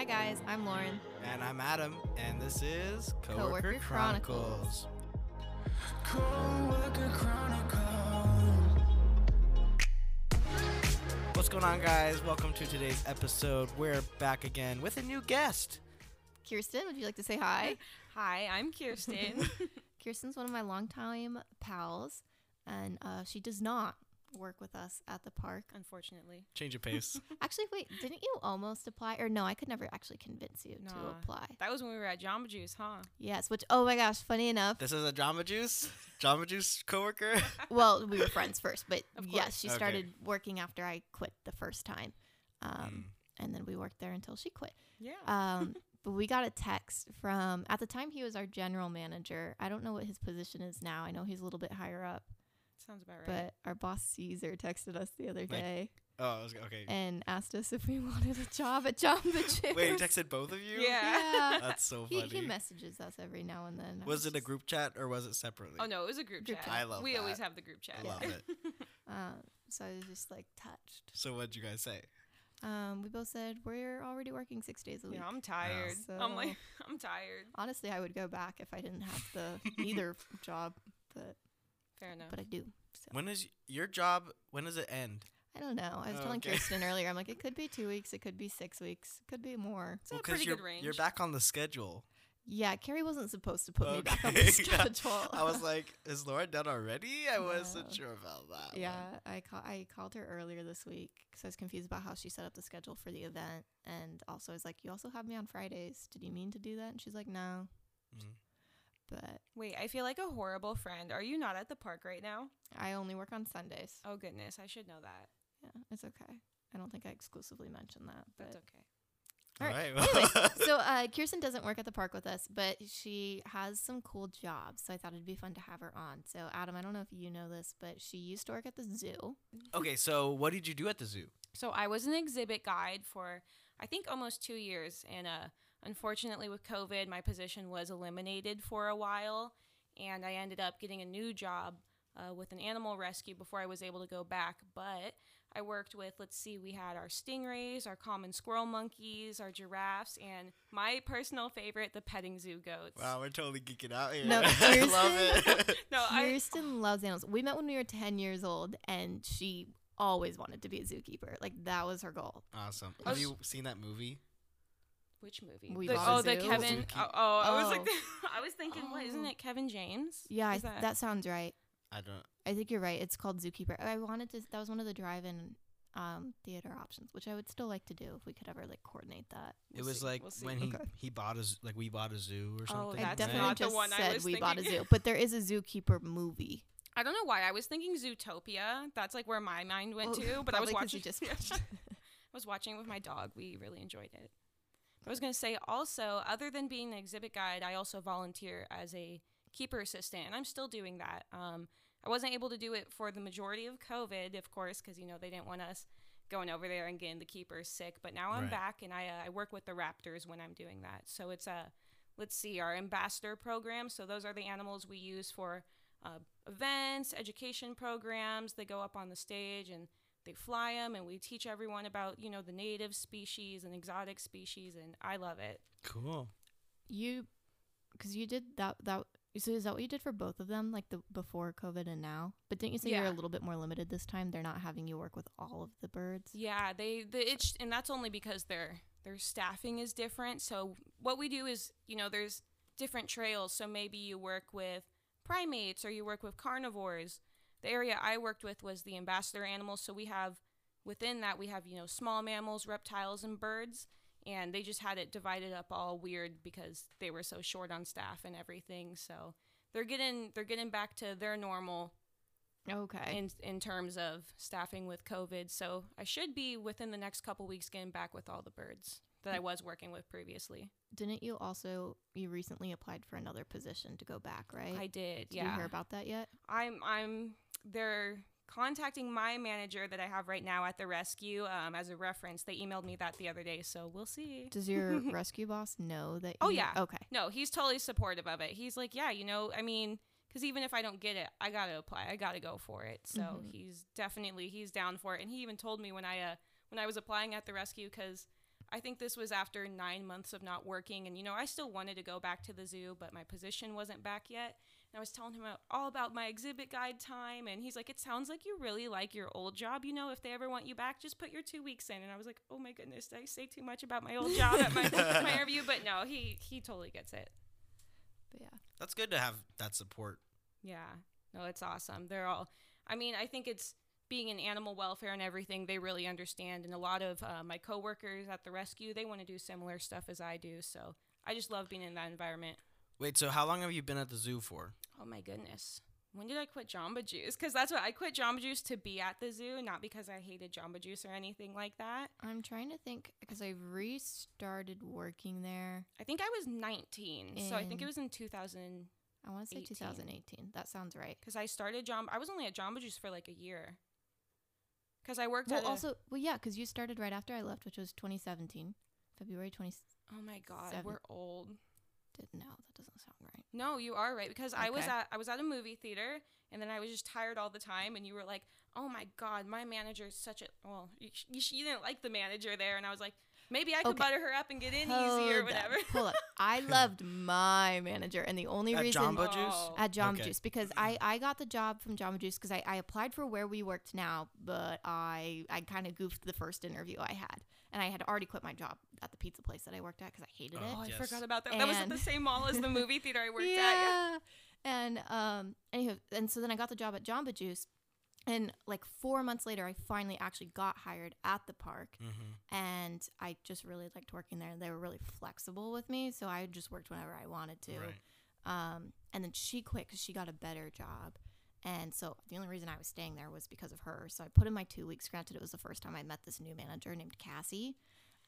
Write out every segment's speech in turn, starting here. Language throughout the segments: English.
Hi guys, I'm Lauren. And I'm Adam, and this is Coworker, Coworker Chronicles. Chronicles. Coworker Chronicles. What's going on, guys? Welcome to today's episode. We're back again with a new guest. Kirsten, would you like to say hi? Hi, I'm Kirsten. Kirsten's one of my longtime pals, and uh, she does not work with us at the park. Unfortunately, Change of pace. Actually, wait, didn't you almost apply? Or no, I could never actually convince you to apply. that was when we were at Jamba Juice, huh? Yes, which, oh my gosh, funny enough. this is a Jamba Juice, Jamba Juice coworker. well, we were friends first, but yes, course. she Okay. started working after I quit the first time. Um, Mm. And then we worked there until she quit. Yeah. Um, but we got a text from at the time he was our general manager. I don't know what his position is now. I know he's a little bit higher up, Sounds about right. but our boss Caesar texted us the other Like, day Oh, was- okay. and asked us if we wanted a job at Jamba Juice. Wait, he texted both of you? yeah. Yeah. That's so funny. he messages us every now and then. I was it a group chat or was it separately? Oh no, it was a group, Group chat. chat. I love it. We always have the group chat. I love it. Uh, so I was just like touched. So what'd you guys say? Um, we both said we're already working six days a week. Yeah, I'm tired. So- I'm like, I'm tired. Honestly, I would go back if I didn't have the either job, but Fair enough. but I do. So When is your job? When does it end? I don't know. I was Oh, telling okay. Kirsten earlier. I'm like, it could be two weeks. It could be six weeks. It could be more. it's a 'cause pretty you're, good range. you're back on the schedule. Yeah, Carrie wasn't supposed to put me back on the schedule. I was like, is Laura done already? I wasn't sure about that. one. yeah, I call, I called her earlier this week because I was confused about how she set up the schedule for the event, and also I was like, you also have me on Fridays. Did you mean to do that? And she's like, no. Mhm. But Wait, I feel like a horrible friend. Are you not at the park right now? I only work on Sundays. Oh goodness, I should know that. Yeah, it's okay. I don't think I exclusively mentioned that, but That's okay. All All right. right. Anyways, so uh, Kirsten doesn't work at the park with us, but she has some cool jobs. So I thought it'd be fun to have her on. So Adam, I don't know if you know this, but she used to work at the zoo. okay, so what did you do at the zoo? So I was an exhibit guide for I think almost two years, and uh, unfortunately with COVID, my position was eliminated for a while, and I ended up getting a new job uh, with an animal rescue before I was able to go back. But I worked with let's see, we had our stingrays, our common squirrel monkeys, our giraffes, and my personal favorite, the petting zoo goats. Wow, we're totally geeking out here. No, I love it. No, I Kirsten loves animals. We met when we were 10 years old, and she always wanted to be a zookeeper. Like, that was her goal. awesome. Have was- you seen that movie? Which movie? We The- oh, the Zoo? Kevin. Zookeeper. Oh, oh, I was like, Oh. I was thinking, what isn't Oh. it Kevin James? Yeah, I th- that- that sounds right. I don't. I think you're right. It's called Zookeeper. I wanted to, that was one of the drive in um, theater options, which I would still like to do if we could ever, like, coordinate that. It We'll was see, like we'll when he Okay. he bought a z- like we bought a zoo or Oh, something. I That's definitely not the just one I said was we bought a zoo, but there is a Zookeeper movie. I don't know why I was thinking Zootopia. That's like where my mind went Oh, to. But I was probably 'cause you watching. just I was watching it with my dog. We really enjoyed it. I was gonna say also, other than being an exhibit guide, I also volunteer as a keeper assistant, and I'm still doing that. Um, I wasn't able to do it for the majority of COVID, of course, because you know they didn't want us going over there and getting the keepers sick. But now I'm Right. back, and I uh, I work with the raptors when I'm doing that. So it's a let's see our ambassador program. So those are the animals we use for uh, events, education programs. They go up on the stage and they fly them, and we teach everyone about you know the native species and exotic species, and I love it. Cool. You, because you did that, that, so is that what you did for both of them, like the before COVID and now? But didn't you say you're a little bit more limited this time? They're not having you work with all of the birds? Yeah, they the it's and that's only because their their staffing is different. So what we do is, you know, there's different trails. So maybe you work with primates or you work with carnivores. The area I worked with was the ambassador animals. So we have within that we have, you know, small mammals, reptiles and birds. And they just had it divided up all weird because they were so short on staff and everything. So they're getting they're getting back to their normal Okay. in in terms of staffing with COVID. So I should be within the next couple weeks getting back with all the birds that I mm. was working with previously. Didn't you also, you recently applied for another position to go back, right? I did, Did yeah. you hear about that yet? I'm I'm they're contacting my manager that I have right now at the rescue um, as a reference. They emailed me that the other day, so we'll see. Does your rescue boss know that? Oh, you- yeah. Okay. No, he's totally supportive of it. He's like, yeah, you know, I mean, because even if I don't get it, I gotta apply. I gotta go for it. So Mhm. he's definitely he's down for it. And he even told me when I uh when I was applying at the rescue because I think this was after nine months of not working, and you know, I still wanted to go back to the zoo, but my position wasn't back yet. And I was telling him all about my exhibit guide time, and he's like, "It sounds like you really like your old job. You know, if they ever want you back, just put your two weeks in." And I was like, "Oh my goodness, did I say too much about my old job at my, my interview?" But no, he he totally gets it. But yeah. That's good to have that support. Yeah, no, it's awesome. They're all. I mean, I think it's being in animal welfare and everything. They really understand, and a lot of uh, my coworkers at the rescue they want to do similar stuff as I do. So I just love being in that environment. Wait, so how long have you been at the zoo for? Oh my goodness. When did I quit Jamba Juice? Because that's what I quit Jamba Juice to be at the zoo, not because I hated Jamba Juice or anything like that. I'm trying to think because I restarted working there. I think I was 19, so I think it was in 2000. I want to say 18. 2018. That sounds right. Because I started Jamba, I was only at Jamba Juice for like a year. Because I worked Well, at a- also, well, yeah, because you started right after I left, which was 2017, February 20. Oh my God, seven. we're old. No, that doesn't sound right. No, you are right because I was at I was at a movie theater and then I was just tired all the time and you were like, "Oh my god, my manager is such a well, you, you, you didn't like the manager there." And I was like, "Maybe I could Okay. butter her up and get in easy or Hold up, whatever." Hold up. I loved my manager, and the only At reason Jamba Juice? Oh. at Jamba Okay. Juice because I, I got the job from Jamba Juice because I, I applied for where we worked now, but I I kind of goofed the first interview I had, and I had already quit my job at the pizza place that I worked at because I hated Oh, it. Oh, I Yes. forgot about that. that was at the same mall as the movie theater I worked at. yeah. And um, anywho, and so then I got the job at Jamba Juice, and like four months later, I finally actually got hired at the park, Mm-hmm. and I just really liked working there. They were really flexible with me, so I just worked whenever I wanted to. Right. Um, and then she quit because she got a better job. And so the only reason I was staying there was because of her. So I put in my two weeks. Granted, it was the first time I met this new manager named Cassie,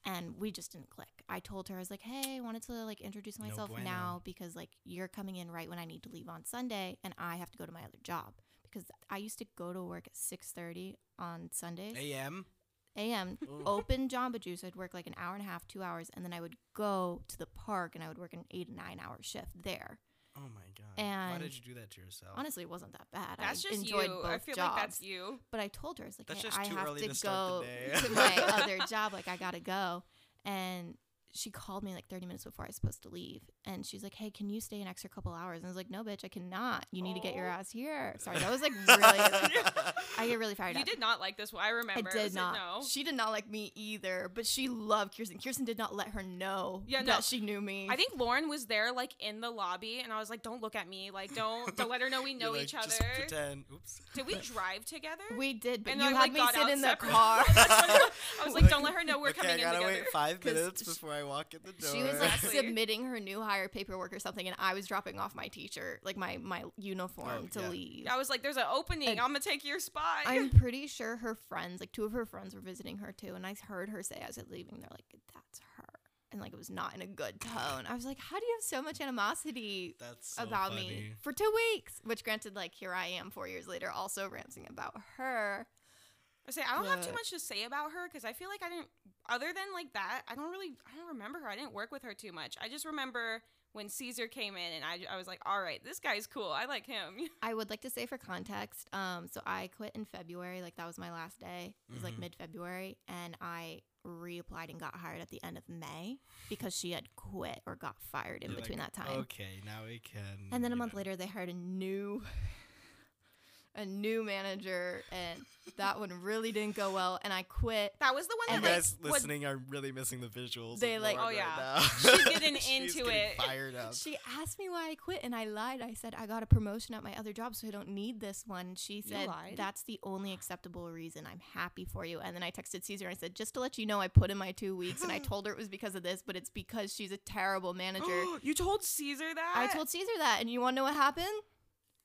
and we just didn't click. I told her I was like, "Hey, I wanted to like introduce No myself bueno. now because like you're coming in right when I need to leave on Sunday, and I have to go to my other job because I used to go to work at six thirty on Sundays A.M. a.m. Open Jamba Juice. I'd work like an hour and a half, two hours, and then I would go to the park and I would work an eight to nine hour shift there. Oh my god. Why did you do that to yourself? Honestly, it wasn't that bad. That's I just enjoyed you. both I feel jobs. like that's you. But I told her, I was like, That's hey, just I have early to to go to my other job. Like, I gotta go. And she called me like 30 minutes before I was supposed to leave. And she's like, hey, can you stay an extra couple hours? And I was like, no, bitch, I cannot. You need to get your Oh. ass here. Sorry, that was like really, I get really fired You up. did not like this one. I I remember. did was like, not. no. She did not like me either, but she loved Kirsten. Kirsten did not let her know Yeah, no. that she knew me. I think Lauren was there like in the lobby, and I was like, "Don't look at me. Like, don't don't let her know we know like, each Just other." pretend. Oops. Did we drive together? we did, but And you then, had like, me sit out in the car. I was like, "Don't let her know we're okay, coming I gotta in together." wait five minutes before I walk in the door. she was like submitting her new hire paperwork or something, and I was dropping off my teacher, like my my uniform, Oh, to yeah. leave. I was like, "There's an opening. And I'm gonna take your spot." I'm pretty sure her friends, like two of her friends, were visiting her too, and I heard her say as I was leaving, they're like, "That's her," and like it was not in a good tone. I was like, "How do you have so much animosity That's so about funny. me for two weeks?" Which, granted, like here I am four years later, also ranting about her. I say I don't have too much to say about her because I feel like I didn't. Other than like that, I don't really. I don't remember her. I didn't work with her too much. I just remember when Caesar came in, and I, I was like, "All right, this guy's cool. I like him." I would like to say for context, um, so I quit in February, like that was my last day. It was like Mhm. mid February, and I reapplied and got hired at the end of May because she had quit or got fired in You're like, between that time. Okay, now we can. And then a month know. later, they hired a new, a new manager, and that one really didn't go well. And I quit. That was the one You And that they- like guys was- listening are really missing the visuals. They, like- Oh, right yeah. now. She's getting She's into getting it. Fired up. She asked me why I quit, and I lied. I said I got a promotion at my other job, so I don't need this one. She said that's the only acceptable reason. I'm happy for you. And then I texted Caesar and I said, just to let you know, I put in my two weeks, and I told her it was because of this, but it's because she's a terrible manager. you told Caesar that? I told Caesar that, and you want to know what happened?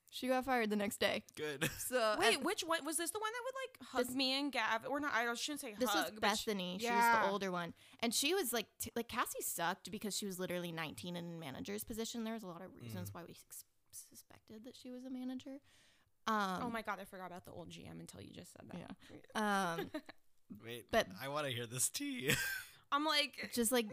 She got fired the next day. Good. So Wait, and which one was this? The one that would like hug This- me and Gav, or not? I shouldn't say this hug. was but she- Bethany. She was Yeah. the older one, and she was like, t- like Cassie sucked because she was literally 19 and in manager's position. There was a lot of reasons why we s- suspected that she was a manager. Um, oh my god, I forgot about the old GM until you just said that. Yeah. Um, Wait, But- I want to hear this tea. I'm like, just like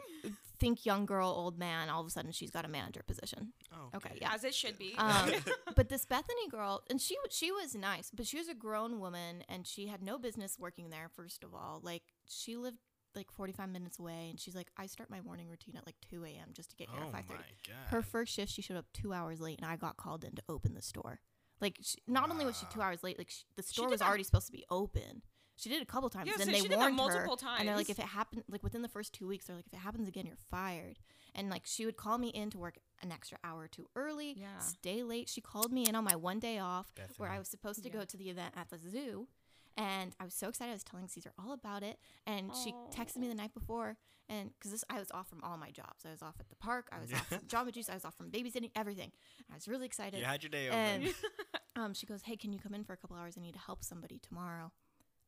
think young girl, old man. All of a sudden, she's got a manager position. oh, Okay, yeah. as it should be. Um, but this Bethany girl, and she she was nice, but she was a grown woman, and she had no business working there. First of all, like she lived like 45 minutes away, and she's like, I start my morning routine at like 2 a.m. just to get here oh at my 5:30. god. Her first shift, she showed up two hours late, and I got called in to open the store. Like, she, not only was she two hours late, like sh the store did was already supposed to be open. She did it a couple times. Yeah, then so they she did that warned multiple her, and they're like, if it happened, like within the first two weeks, they're like, if it happens again, you're fired. And like, she would call me in to work an extra hour too early, Yeah. stay late. She called me in on my one day off, where I was supposed to Yeah. go to the event at the zoo. And I was so excited. I was telling Caesar all about it. And she texted me the night before. And because this, I was off from all my jobs. I was off at the park. I was off from Jamba Juice. I was off from babysitting, everything. I was really excited. You had your day over. And um, she goes, "Hey, can you come in for a couple hours? I need to help somebody tomorrow,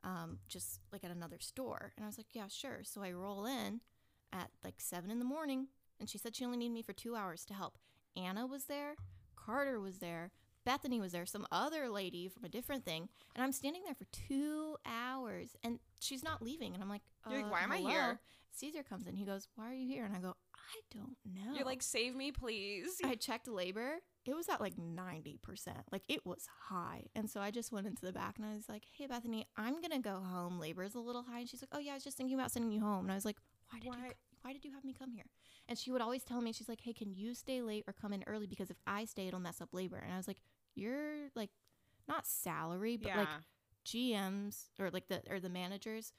um, just like at another store." And I was like, "Yeah, sure." So I roll in at like seven in the morning, and she said she only needed me for two hours to help. Anna was there, Carter was there, Bethany was there, some other lady from a different thing, and I'm standing there for two hours, and she's not leaving, and I'm like, You're like, "Uh, "Why am I here? Caesar comes in. He goes, "Why are you here?" And I go, "I don't know." You're like, save me, please. I checked labor. It was at like 90%. Like it was high. And so I just went into the back and I was like, hey, Bethany, I'm going to go home. Labor's a little high. And she's like, oh, yeah, I was just thinking about sending you home. And I was like, why did, You, Why- co- why did you have me come here? And she would always tell me, she's like, hey, can you stay late or come in early? Because if I stay, it'll mess up labor. And I was like, you're like, not salary, but yeah. like GMs or like the or the managers,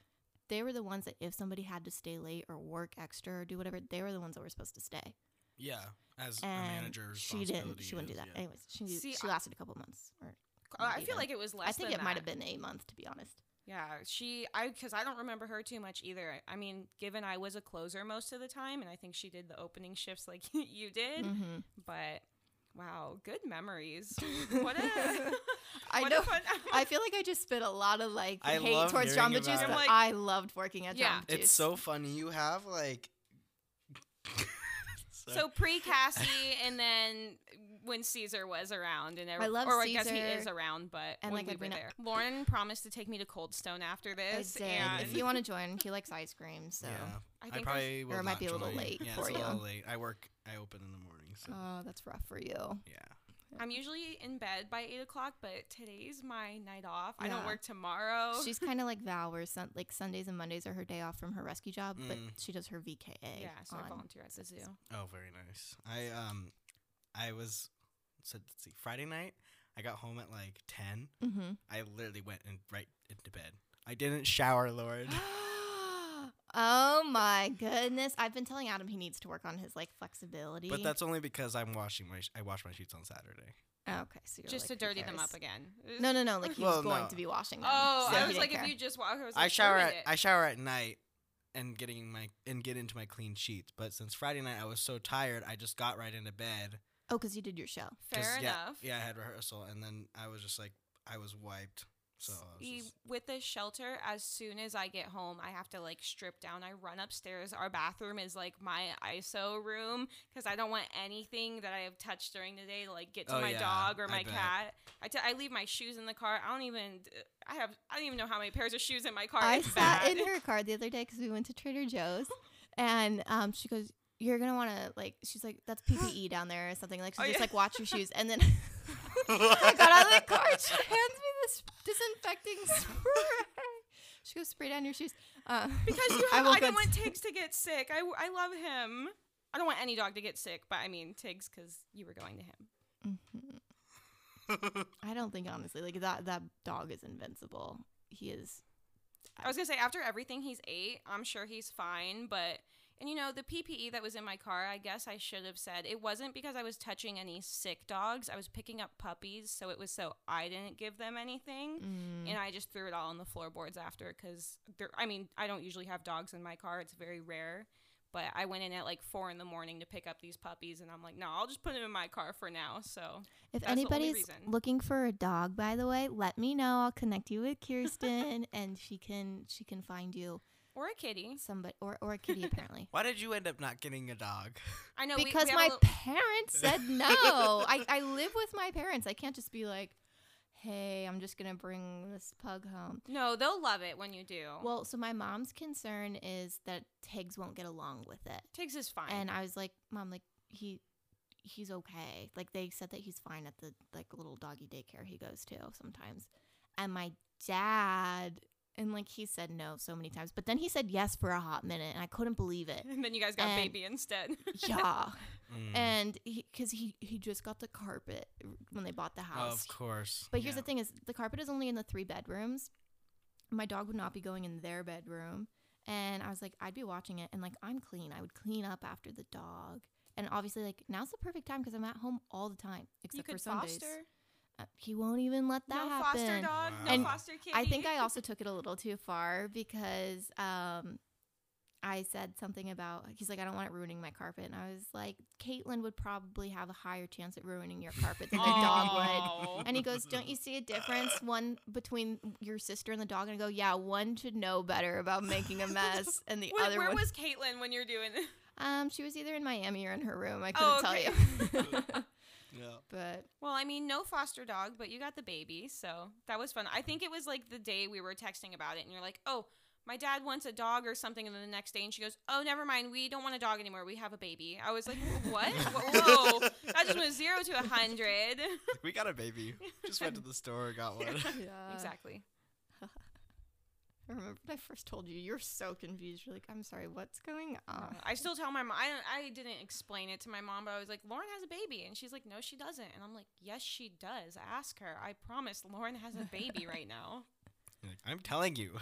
they were the ones that if somebody had to stay late or work extra or do whatever, they were the ones that were supposed to stay yeah, as a manager, she didn't. She wouldn't do that. yeah. Anyways, she See, she lasted a couple months. Or I feel even. like it was less I think than it might have been a month to be honest. Yeah, she I because I don't remember her too much either. I mean, given I was a closer most of the time, and I think she did the opening shifts like you did. Mm-hmm. But wow, good memories. what a I what know. I feel like I just spit a lot of like I hate towards hearing Jamba Juice, about but. Like- I loved working at Yeah. Jamba Juice. It's so funny. You have like. So pre Cassie, and then when Caesar was around, and every, I love or I guess he is around, but and, when like, we I'd were there, Lauren promised to take me to Cold Stone after I this, did. and If you want to join, he likes ice cream, so yeah, I I, think probably will Or it might be a little join. late yeah, for it's a little late. I work. I open in the morning, so oh, that's rough for you. yeah. I'm usually in bed by eight o'clock, but today's my night off. I don't work tomorrow. She's kind of like Val, where sun- like Sundays and Mondays are her day off from her rescue job, but Mm. she does her VKA. yeah, so I volunteer at the zoo. Oh, very nice. I um, I was. So let's see. Friday night, I got home at like ten. Mm-hmm. I literally went in right into bed. I didn't shower, Lord. oh my goodness! I've been telling Adam he needs to work on his like flexibility. But that's only because I'm washing my. Sh- I wash my sheets on Saturday. Oh, okay. So you're Just like, to who dirty them up again. No, no, no. Like he Well, was going no. to be washing them. Oh, so I was like, care. if you just walk, I was I shower at it. I shower at night and getting my and get into my clean sheets. But since Friday night I was so tired, I just got right into bed. Oh, because you did your show. Fair yeah, enough. Yeah, I had rehearsal and then I was just like I was wiped. So I was just, with the shelter, as soon as I get home, I have to like strip down. I run upstairs. Our bathroom is like my ISO room because I don't want anything that I have touched during the day to like get to Oh, my yeah, dog or my bet. cat. I, t- I leave my shoes in the car. I don't even. I have. I don't even know how many pairs of shoes in my car. I it's sat bad. in her car the other day because we went to Trader Joe's, and um, she goes, "You're gonna want to like." She's like, "That's PPE down there or something." Like, so Oh, just yeah. like watch your shoes. And then I got out of the car. She hands me this disinfecting spray. She goes, "Spray down your shoes." Uh, because you have, will I, don't want Tiggs to get sick. I, I love him. I don't want any dog to get sick, but I mean Tiggs because you were going to him. I don't think honestly, like that that dog is invincible. He is. I was gonna say after everything he's ate, I'm sure he's fine. But and you know the PPE that was in my car, I guess I should have said it wasn't because I was touching any sick dogs. I was picking up puppies, so it was so I didn't give them anything, Mm, and I just threw it all on the floorboards after because I mean I don't usually have dogs in my car; it's very rare. But I went in at like four in the morning to pick up these puppies, and I'm like, no, I'll just put them in my car for now. So if that's the only anybody's looking for a dog, by the way, let me know. I'll connect you with Kirsten, and she can she can find you or a kitty. somebody or or a kitty apparently. Why did you end up not getting a dog? I know because we have a my little- parents said no. I, I live with my parents. I can't just be like, hey, I'm just gonna bring this pug home. no, they'll love it when you do. Well, so my mom's concern is that Tiggs won't get along with it. Tiggs is fine. And I was like, Mom, like he he's okay. Like they said that he's fine at the like little doggy daycare he goes to sometimes. And my dad and like he said no so many times, but then he said yes for a hot minute, and I couldn't believe it. And then you guys got And- baby instead. yeah, Mm. and because he he just got the carpet when they bought the house. of course. But here's yeah. the thing: is the carpet is only in the three bedrooms. My dog would not be going in their bedroom, and I was like, I'd be watching it, and like I'm clean. I would clean up after the dog, and obviously, like now's the perfect time because I'm at home all the time, you except could for Sundays. foster. Uh, he won't even let that no happen. foster dog. No And foster kitty. I think I also took it a little too far because um, I said something about he's like I don't want it ruining my carpet, and I was like Caitlin would probably have a higher chance at ruining your carpet than the dog would. And he goes, "Don't you see a difference one between your sister and the dog?" And I go, "Yeah, one should know better about making a mess, and the Where, other where one, was Caitlin when you're doing it? um, she was either in Miami or in her room. I couldn't Oh, tell you, Yeah. but Well, I mean, no foster dog, but you got the baby, so that was fun. I think it was like the day we were texting about it, and you're like, "Oh, my dad wants a dog or something," and then the next day, and she goes, "Oh, never mind, we don't want a dog anymore. We have a baby." I was like, "What? Whoa, that just went zero to a hundred. We got a baby. Just went to the store, got one. yeah, exactly. I remember when I first told you, you're so confused. You're like, "I'm sorry, what's going on?" I still tell my mom. I, I didn't explain it to my mom, but I was like, "Lauren has a baby," and she's like, "No, she doesn't." And I'm like, "Yes, she does. Ask her. I promise, Lauren has a baby right now." Like, I'm telling you.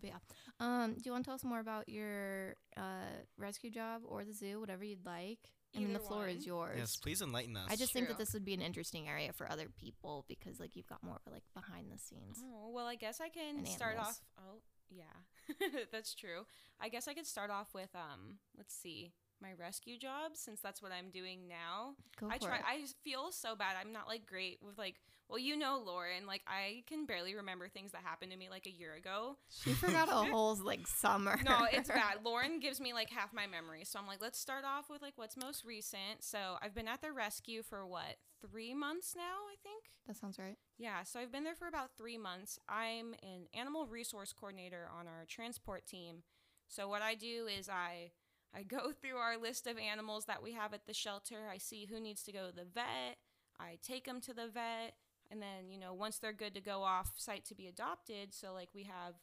But yeah. Um, do you want to tell us more about your uh, rescue job or the zoo, whatever you'd like? I mean, the floor one. is yours. yes, please enlighten us. I just think that this would be an interesting area for other people because, like, you've got more like behind the scenes. Oh, well, I guess I can start off. Oh, yeah. That's true. I guess I could start off with um let's see. My rescue job since that's what I'm doing now. Go I try it. I feel so bad. I'm not like great with like well, you know Lauren, like I can barely remember things that happened to me like a year ago. she forgot a whole like summer. No, it's bad. Lauren gives me like half my memory. So I'm like, let's start off with like what's most recent. So I've been at the rescue for what, three months now, I think? That sounds right. Yeah, so I've been there for about three months. I'm an animal resource coordinator on our transport team. So what I do is I I go through our list of animals that we have at the shelter. I see who needs to go to the vet. I take them to the vet, and then you know once they're good to go off site to be adopted. So like we have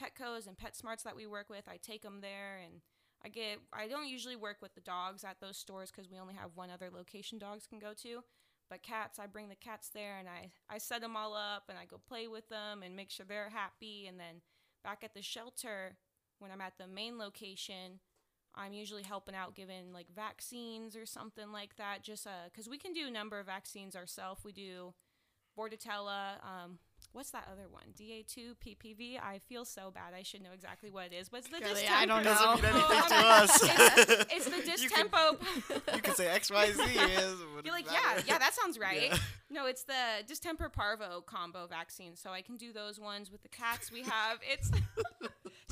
Petco's and PetSmarts that we work with. I take them there and. I get. I don't usually work with the dogs at those stores because we only have one other location dogs can go to. But cats, I bring the cats there and I, I set them all up and I go play with them and make sure they're happy. And then back at the shelter, when I'm at the main location, I'm usually helping out giving like vaccines or something like that. Just because we can do a number of vaccines ourselves. We do Bordetella. Um, what's that other one? DA2, PPV. I feel so bad. I should know exactly what it is. What's the Girlie, distemper? I don't know. Doesn't mean anything to us. It's, it's the You can- you can say X, Y, Z. Is, You're like, yeah, yeah, that sounds right. Yeah. No, it's the distemper parvo combo vaccine. So I can do those ones with the cats we have. It's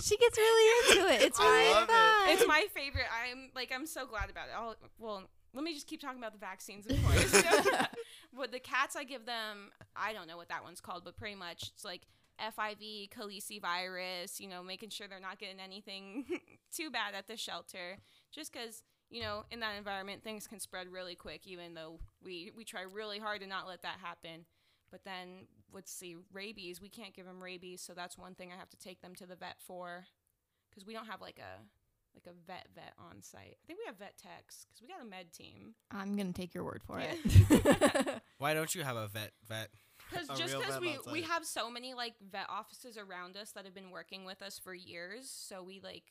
She gets really into it. It's I really love it. fun. it's my favorite. I'm like I'm so glad about it. I'll, well, let me just keep talking about the vaccines, of course. but the cats, I give them. I don't know what that one's called, but pretty much it's like FIV, calicivirus. You know, making sure they're not getting anything too bad at the shelter, just because. You know, in that environment, things can spread really quick. Even though we we try really hard to not let that happen, but then let's see, rabies. We can't give them rabies, so that's one thing I have to take them to the vet for, because we don't have like a like a vet vet on site. I think we have vet techs because we got a med team. I'm gonna take your word for Yeah. it. Why don't you have a vet? Vet. Because just real because we on we have so many like vet offices around us that have been working with us for years, so we like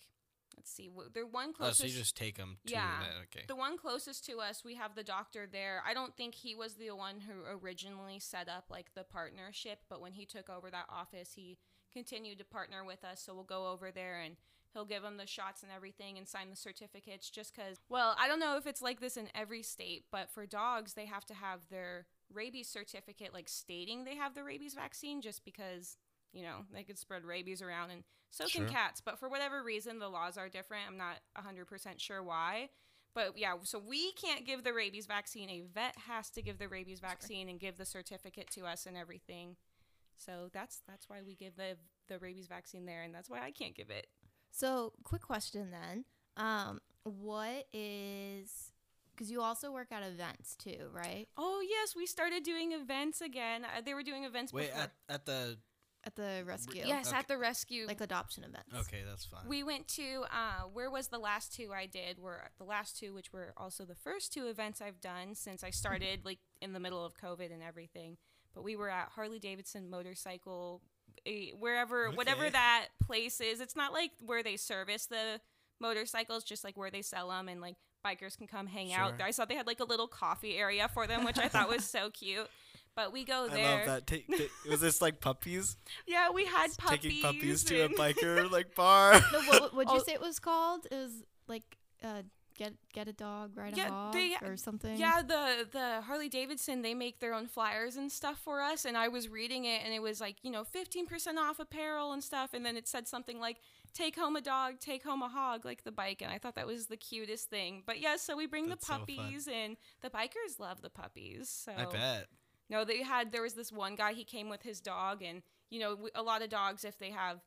let's see, they're one Oh, closest. so you just take them to Yeah. the. Okay. The one closest to us, we have the doctor there. I don't think he was the one who originally set up like the partnership, but when he took over that office, he continued to partner with us. So we'll go over there and he'll give them the shots and everything and sign the certificates just because, well, I don't know if it's like this in every state, but for dogs, they have to have their rabies certificate like stating they have the rabies vaccine just because. You know, they could spread rabies around, and so Sure. can cats. But for whatever reason, the laws are different. I'm not 100% sure why. But yeah, so we can't give the rabies vaccine. A vet has to give the rabies vaccine and give the certificate to us and everything. So that's that's why we give the the rabies vaccine there, and that's why I can't give it. so, quick question then. Um, what is because you also work at events too, right? Oh yes, we started doing events again. Uh, they were doing events Wait, before. at, at the at the rescue. Yes, Okay. at the rescue. like adoption events. Okay, that's fine. we went to uh, where was the last two I did? Were the last two, which were also the first two events I've done since I started, like in the middle of COVID and everything. But we were at Harley Davidson Motorcycle, wherever, whatever that place is. It's not like where they service the motorcycles, just like where they sell them and like bikers can come hang out. Sure. I saw they had like a little coffee area for them, which I thought was so cute. But we go there. I love that. Take, ta- was this like puppies? Yeah, we had puppies. Taking puppies to a biker like bar. No, what would you Oh. say it was called? It was like uh, get get a dog, ride Yeah, a hog, they- or something. Yeah, the the Harley Davidson they make their own flyers and stuff for us, and I was reading it, and it was like you know fifteen percent off apparel and stuff, and then it said something like take home a dog, take home a hog, like the bike, and I thought that was the cutest thing. But yeah, so we bring That's the so puppies, and the bikers love the puppies. So I bet. No, they had there was this one guy he came with his dog, and you know a lot of dogs if they have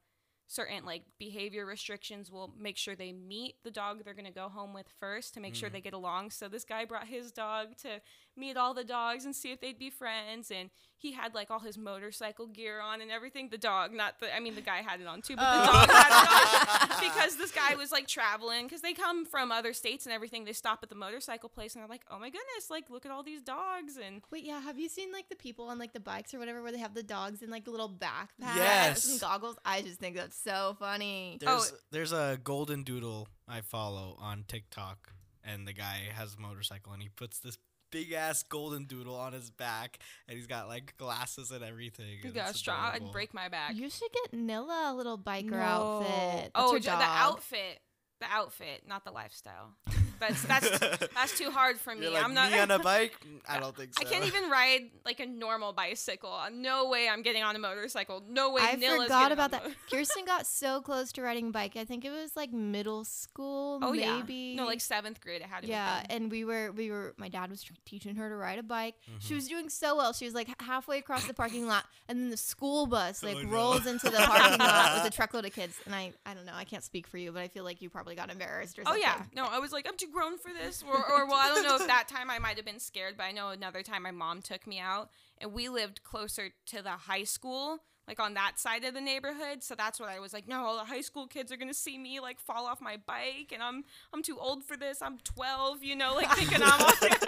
certain like behavior restrictions will make sure they meet the dog they're going to go home with first to make sure mm. they get along. So this guy brought his dog to meet all the dogs and see if they'd be friends and he had like all his motorcycle gear on and everything the dog not the i mean the guy had it on too but the dog had it on oh. because this guy was like traveling because they come from other states and everything they stop at the motorcycle place and they're like oh my goodness like look at all these dogs and Wait, yeah. Have you seen like the people on like the bikes or whatever where they have the dogs in like little backpacks Yes. and goggles? I just think that's so funny. There's Oh. there's a golden doodle I follow on TikTok, and the guy has a motorcycle, and he puts this big ass golden doodle on his back, and he's got like glasses and everything. you and got it's straw i'd break my back You should get Nilla a little biker No. outfit. That's oh, her the outfit, the outfit, not the lifestyle. That's that's that's too hard for me. Like I'm not. me on a bike. I don't think so. I can't even ride like a normal bicycle. No way I'm getting on a motorcycle. No way. I Nilla's forgot about that. mo- Kirsten got so close to riding a bike. I think it was like middle school, Oh maybe. yeah. No, like seventh grade. I had it. yeah, with them. and we were we were my dad was teaching her to ride a bike. Mm-hmm. She was doing so well. She was like halfway across the parking lot, and then the school bus like Oh, no. rolls into the parking lot with a truckload of kids. And I I don't know, I can't speak for you, but I feel like you probably got embarrassed or Oh something. yeah, no, I was like, I'm too grown for this, or, or well, I don't know if that time I might have been scared, but I know another time my mom took me out, and we lived closer to the high school, like on that side of the neighborhood, so that's what I was like, no, all the high school kids are gonna see me like fall off my bike, and I'm I'm too old for this. I'm 12, you know, like thinking I'm.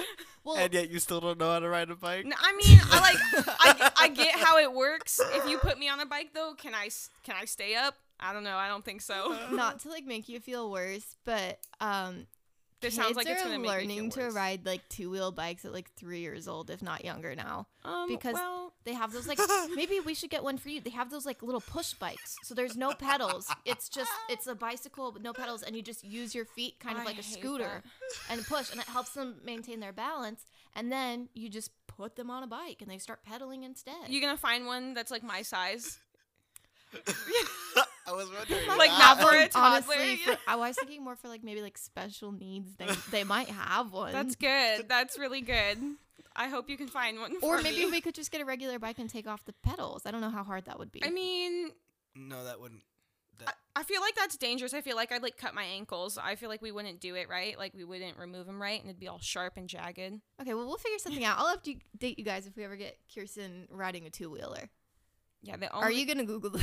Well, And yet you still don't know how to ride a bike. No, I mean, I like, I, I get how it works. If you put me on a bike, though, can I can I stay up? I don't know. I don't think so. not to like make you feel worse, but um This kids sounds like it's are learning to ride like two wheel bikes at like three years old, if not younger now. Um, because well, They have those like maybe we should get one for you. They have those like little push bikes. So there's no pedals. It's just it's a bicycle with no pedals and you just use your feet kind of I like a scooter and push and it helps them maintain their balance and then you just put them on a bike and they start pedaling instead. you gonna find one that's like my size? I was wondering. Like, that. not for a toddler, honestly, for, I was thinking more for like maybe like special needs. They they might have one. That's good. That's really good. I hope you can find one. or for maybe me. we could just get a regular bike and take off the pedals. I don't know how hard that would be. I mean, No, that wouldn't. I, I feel like that's dangerous. I feel like I'd like cut my ankles. I feel like we wouldn't do it right. Like we wouldn't remove them right, and it'd be all sharp and jagged. okay, well we'll figure something out. I'll update you guys if we ever get Kirsten riding a two wheeler. Yeah. The Are only, you gonna Google it?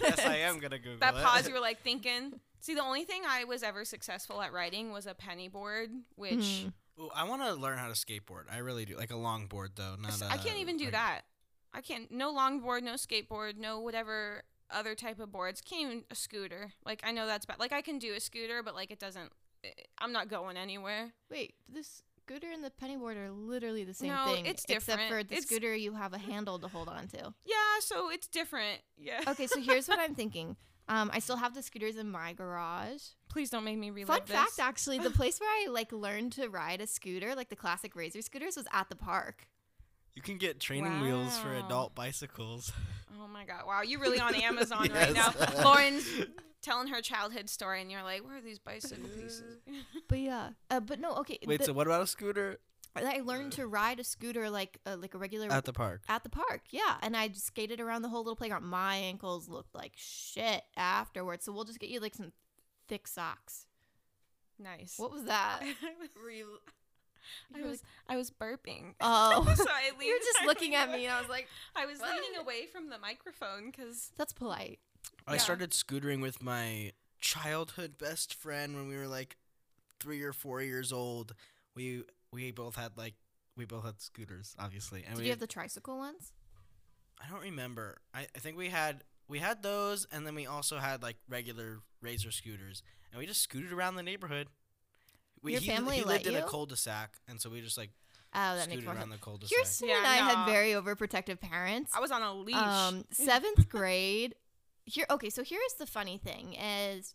yes, I am gonna Google that it. pause you were like thinking. See, the only thing I was ever successful at writing was a penny board, which Mhm. Ooh, I want to learn how to skateboard. I really do. Like a longboard though. Not I a- can't even do like- that. I can't. No longboard, no skateboard, no whatever other type of boards. Can't even a scooter. Like I know that's bad. Like I can do a scooter, but like it doesn't. eh, I'm not going anywhere. Wait, the scooter and the pennyboard are literally the same No, thing. it's different. Except for the It's- scooter, you have a handle to hold on to. Yeah, so it's different. Yeah. Okay, so here's what I'm thinking. Um, I still have the scooters in my garage. Please don't make me relive Fun this. fact, actually, the place where I like learned to ride a scooter, like the classic Razor scooters, was at the park. You can get training wheels for adult bicycles. Oh my god! Wow, you're really on Amazon right now. Lauren's telling her childhood story, and you're like, "Where are these bicycle pieces?" But yeah, uh, but no, okay. Wait, the- so what about a scooter I learned to ride a scooter like uh, like a regular at the park? at the park. Yeah, and I just skated around the whole little playground. My ankles looked like shit afterwards, so we'll just get you like some thick socks. nice. What was that? Were you- I was I was burping. Oh. so I leaned, you were just looking at me, and I was like, I was What? leaning away from the microphone because "That's polite." I Yeah. started scootering with my childhood best friend when we were like three or four years old. We we both had like we both had scooters, obviously, and Did we you have the tricycle ones? I don't remember. I, I think we had we had those, and then we also had like regular razor scooters, and we just scooted around the neighborhood. We, Your he, family he let lived in a cul-de-sac, and so we just like Oh, that makes scooted more around sense. the cul-de-sac. Kirsten Yeah, and I had no. very overprotective parents. I was on a leash. Um, seventh grade. Here, okay. So here's the funny thing: is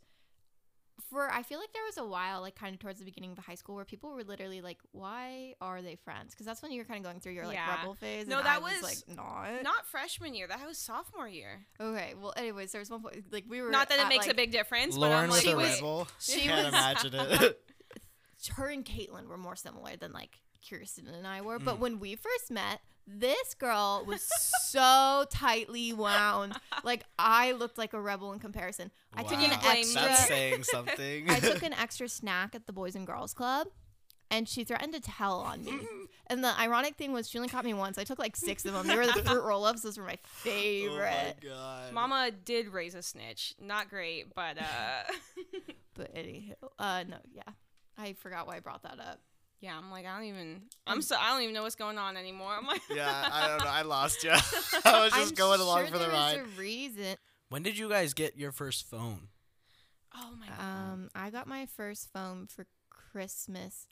for I feel like there was a while, like kind of towards the beginning of high school, where people were literally like, "Why are they friends?" Because that's when you're kind of going through your like Yeah. rebel phase. No, and that I was, was like not. Not freshman year. That was sophomore year. Okay. Well, anyways, there was one point like we were Not that it at, makes a like, big difference, Lauren but I'm was like, a was- rebel. she Can't was- imagine it. her and Caitlin were more similar than like Kirsten and I were. But Mm. when we first met, this girl was so tightly wound. Like I looked like a rebel in comparison. I took an extra. That's saying something. I took an extra snack at the Boys and Girls Club. And she threatened to tell on me. And the ironic thing was, she only caught me once. I took like six of them. They were the fruit roll ups. Those were my favorite. Oh my god. Mama did raise a snitch. Not great, but uh But anywho, uh, no, yeah. I forgot why I brought that up. yeah, I'm like I don't even I'm so I don't even know what's going on anymore. I'm like Yeah, I don't know. I lost you. I was just I'm going along sure for the there ride. was a reason. When did you guys get your first phone? Oh my god. Um, I got my first phone for Christmas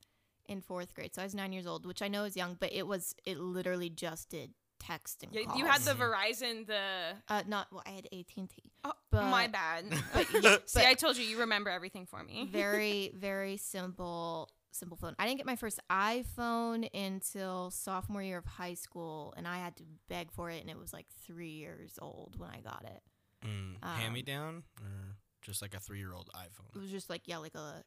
in fourth grade, so I was nine years old, which I know is young, but it was it literally just did text and Yeah, calls. you had the Verizon the uh, not well, I had AT and T. Oh, But- my bad. But yeah, See, but I told you you remember everything for me. very very simple simple phone. I didn't get my first iPhone until sophomore year of high school, and I had to beg for it, and it was like three years old when I got it. Mm, Um, hand me down or just like a three year old iPhone. It was just like yeah, like a.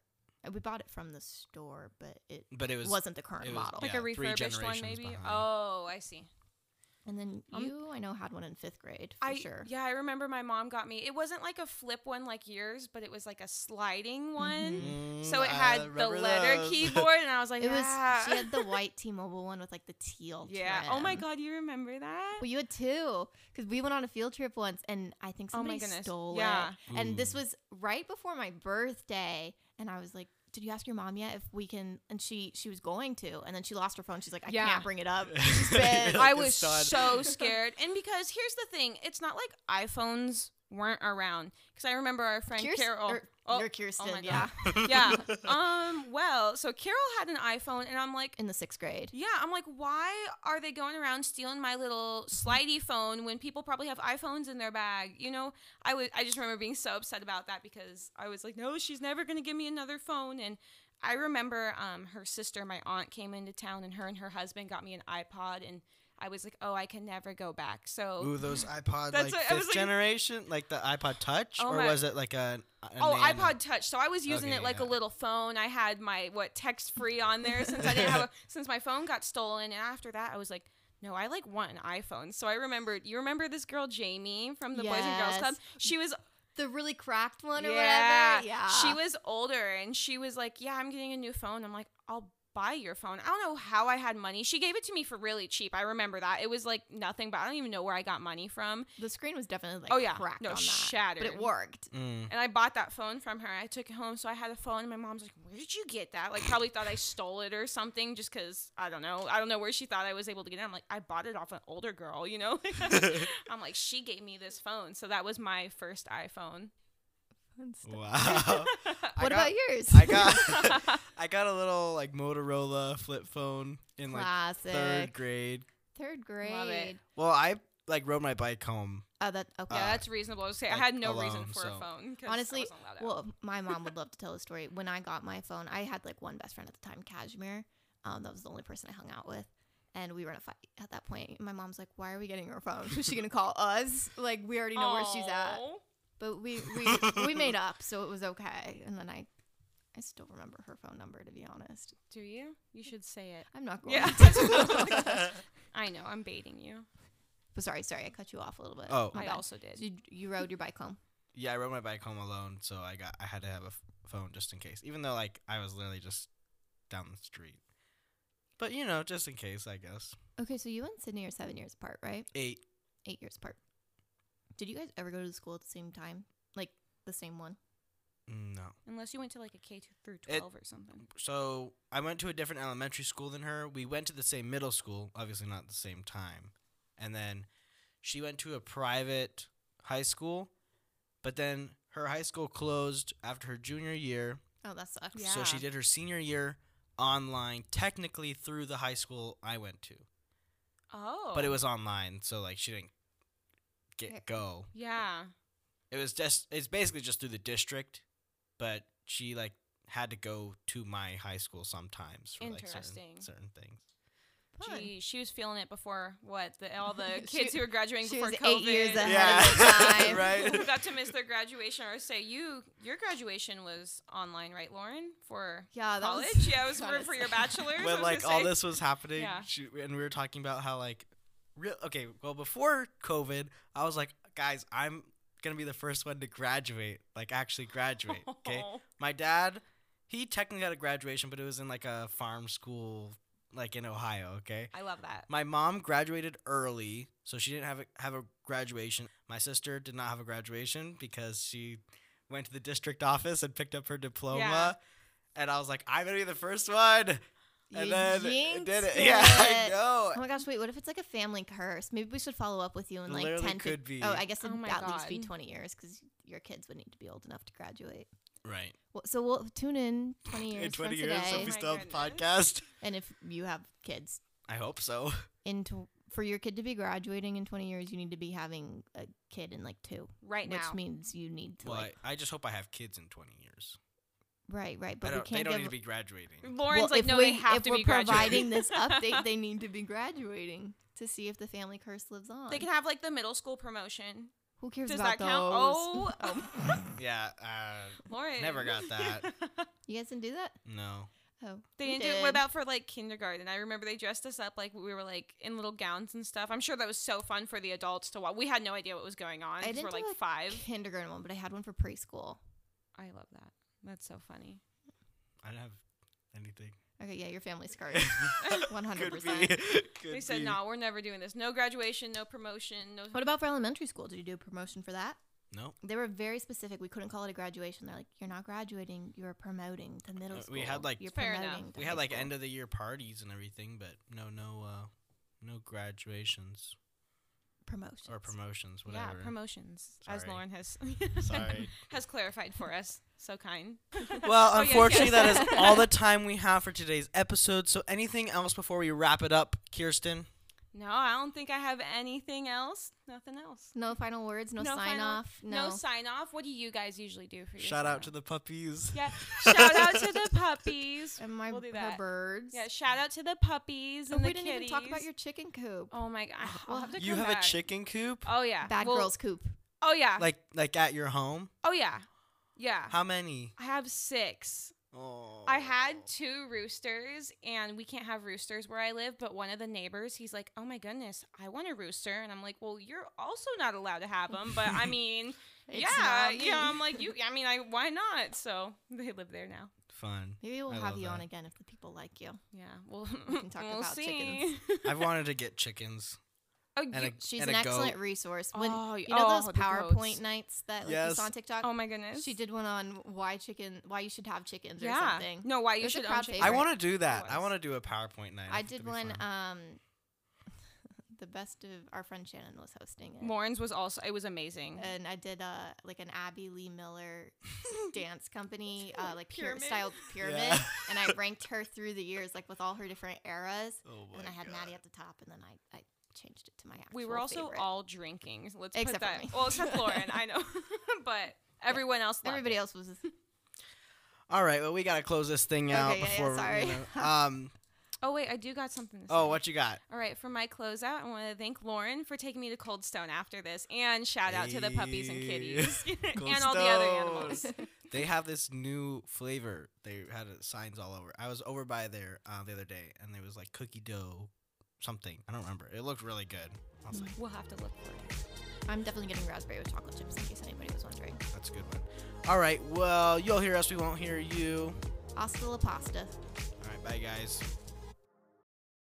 We bought it from the store, but it But it was wasn't the current it was- model. like yeah, a refurbished one, maybe. behind. Oh, I see. And then Um, you, I know, had one in fifth grade for I sure. yeah, I remember my mom got me. It wasn't like a flip one like yours, but it was like a sliding one. Mm, So it I had the letter those. keyboard, and I was like, It was. ah. She had the white T-Mobile one with like the teal. yeah. Oh my god, you remember that? Well, you had two because we went on a field trip once, and I think Oh my somebody goodness. stole Yeah. it. And this was right before my birthday, and I was like, "Did you ask your mom yet if we can?" And she she was going to, and then she lost her phone. She's like, "I Yeah. can't bring it up." She's been. I was done. so scared. And because here's the thing, it's not like iPhones weren't around. Because I remember our friend Carol. or, oh, you're Kirsten, my yeah, yeah. Um. Well, so Carol had an iPhone, and I'm like, in the sixth grade. yeah. I'm like, why are they going around stealing my little slidey phone when people probably have iPhones in their bag? You know, I would. I just remember being so upset about that because I was like, no, she's never gonna give me another phone. And I remember, um, her sister, my aunt, came into town, and her and her husband got me an iPod, and I was like, oh, I can never go back. So. Ooh, those iPod like what- fifth like- generation, like the iPod Touch, Oh or my- was it like a, a Oh, Nano? iPod Touch. So I was using Okay, it like a little phone. I had my what text free on there since I didn't have a since my phone got stolen. And after that, I was like, no, I like want an iPhone. So I remembered. You remember this girl Jamie from the Boys and Girls Club? She was The really cracked one or yeah, whatever. Yeah, She was older and she was like, yeah, I'm getting a new phone. I'm like, I'll buy your phone. I don't know how I had money. She gave it to me for really cheap. I remember that. It was like nothing, but I don't even know where I got money from. The screen was definitely like oh yeah, cracked no, on that, shattered. but it worked. Mm. And I bought that phone from her. I took it home, so I had a phone. And my mom's like, "Where did you get that?" Like, probably thought I stole it or something, just because I don't know. I don't know where she thought I was able to get it. I'm like, I bought it off an older girl, you know. I'm like, she gave me this phone, so that was my first iPhone. Wow. What got, about yours? I got I got a little like Motorola flip phone in like Classic. third grade. Third grade. Love it. Well, I like rode my bike home. Oh, that okay. Yeah, Uh, that's reasonable. I, was say, I had no reason for so- a phone. Honestly, I wasn't allowed out. Well, my mom would love to tell the story. When I got my phone, I had like one best friend at the time, Cashmere. Um, that was the only person I hung out with. And we were in a fight at that point. My mom's like, "Why are we getting her phone? Is she gonna call us? Like, we already know where she's at." Aw. But we we we made up, so it was okay. And then I, I still remember her phone number to be honest. Do you? You should say it. I'm not going. Yeah. to. I know. I'm baiting you. but sorry, sorry, I cut you off a little bit. Oh. My I bad. also did. So you, you rode your bike home. Yeah, I rode my bike home alone, so I got I had to have a f- phone just in case. Even though like I was literally just down the street. But you know, just in case, I guess. Okay, so you and Sydney are seven years apart, right? Eight. Eight years apart. Did you guys ever go to the school at the same time? Like the same one? Mm, no. Unless you went to like a K two through It- twelve or something. So I went to a different elementary school than her. We went to the same middle school, obviously not at the same time. And then she went to a private high school, but then her high school closed after her junior year. Oh, that sucks. Yeah. So she did her senior year online, technically through the high school I went to. Oh. But it was online, so like she didn't Okay. Get go. Yeah. It was just it's basically just through the district, but she like had to go to my high school sometimes for like certain, Interesting. certain things. Fun. Gee, she was feeling it before what the all the She- kids who were graduating she before was COVID. eight years ahead Yeah. of time. Right. who got to miss their graduation or say you your graduation was online, right, Lauren? For Yeah, that was college? yeah, it was for, for your bachelor's. I when like all this was happening, Yeah. she, and we were talking about how like, real okay. Well, before COVID, I was like, guys, I'm gonna be the first one to graduate, like actually graduate. Okay, my dad, he technically had a graduation, but it was in like a farm school, like in Ohio. Okay, I love that. my mom graduated early, so she didn't have a, have a graduation. My sister did not have a graduation because she went to the district office and picked up her diploma. Yeah. And I was like, I'm gonna be the first one. And You then it did it. Yeah, I know. Oh my gosh, wait, what if it's like a family curse? Maybe we should follow up with you in like Literally 10 could fif- be. Oh, I guess Oh it'd my at least be God. 20 years because your kids would need to be old enough to graduate. Right. Well, so we'll tune in 20 years In 20 from years, today. if we oh my still have the goodness. podcast. and if you have kids, I hope so. into for your kid to be graduating in 20 years, you need to be having a kid in like two, Right which now. means you need to Well, like I, I just hope I have kids in 20 years. Right, right. But we don't, they don't give. need to be graduating. Lauren's well, like, no, we, they have if to we're be providing this update, they need to be graduating to see if the family curse lives on. they can have like the middle school promotion. Who cares Does about that count? those? Oh, oh. Yeah, uh, Lauren. Never got that. You guys didn't do that? no. Oh, They didn't do did. What about for like kindergarten? I remember they dressed us up like we were like in little gowns and stuff. I'm sure that was so fun for the adults to watch. We had no idea what was going on. I didn't we're do like a five. kindergarten one, but I had one for preschool. I love that. That's so funny. I don't have anything. Okay, yeah, your family's scarred. One hundred Could be. percent. Could They said, be. no, we're never doing this. No graduation, no promotion, no. What about for elementary school? Did you do a promotion for that? No. They were very specific. We couldn't call it a graduation. They're like, you're not graduating. You're promoting to middle Uh, school. we had, like- you're Fair promoting enough. We had like school." end of the year parties and everything, but no, no, uh, no graduations promotions. or promotions, whatever. yeah, whatever. promotions, as Lauren has has clarified for us. So kind. Well, Oh, yeah, unfortunately, yes. that is all the time we have for today's episode. So, anything else before we wrap it up, Kirsten? No, I don't think I have anything else. Nothing else. No final words. No, sign final- off. No, No. sign off. What do you guys usually do for your Shout out to the puppies. Yeah. Shout out to the puppies. and my We'll do her that. birds. Yeah, shout out to the puppies Oh, and we the didn't kitties. even talk about your chicken coop. Oh my god. I'll have to You have back. a chicken coop, Oh yeah. Bad Well, girls coop. Oh yeah. like like at your home. oh yeah. Yeah. How many? I have six. Oh. I had two roosters, and we can't have roosters where I live. But one of the neighbors, he's like, "Oh my goodness, I want a rooster," and I'm like, "Well, you're also not allowed to have them." But I mean, It's yeah, not yeah. me. I'm like, you. I mean, I why not? So they live there now. fun. Maybe we'll I have love you on again if the people like you. Yeah. Well, We can talk we'll about see. chickens. I've wanted to get chickens. Oh, you- a- She's an excellent goat. resource. When Oh, you know oh, those PowerPoint goats. nights that like, you saw on TikTok. oh my goodness. She did one on why chicken, why you should have chickens or yeah. something. No, why you was should own chickens. I want to do that. I want to do a PowerPoint night. I did one. fun. Um, the best of our friend Shannon was hosting it, Lauren's was also. It was amazing. and I did uh like an Abby Lee Miller dance company, uh, like pyra- Pyramid. style pyramid, Yeah. and I ranked her through the years, like with all her different eras. Oh And then my I had God. Maddie at the top, and then I, I changed it to my actual we were also favorite. all drinking. Let's Except put for that. me. Well, except Lauren, I know, but everyone else. loved Everybody it. else was. All right, well, we gotta close this thing out Okay, yeah, yeah, before. sorry. You know, um. Oh wait, I do got something to say. Oh, what you got? All right, for my closeout, I want to thank Lauren for taking me to Cold Stone after this, and shout out to the puppies and kitties Cold and all the other animals. They have this new flavor. They had uh, signs all over. I was over by there uh, the other day, and there was like cookie dough, something. I don't remember. It looked really good. I was like, We'll have to look for it. I'm definitely getting raspberry with chocolate chips in case anybody was wondering. that's a good one. All right. Well, you'll hear us. We won't hear you. Hasta la pasta. All right. Bye, guys.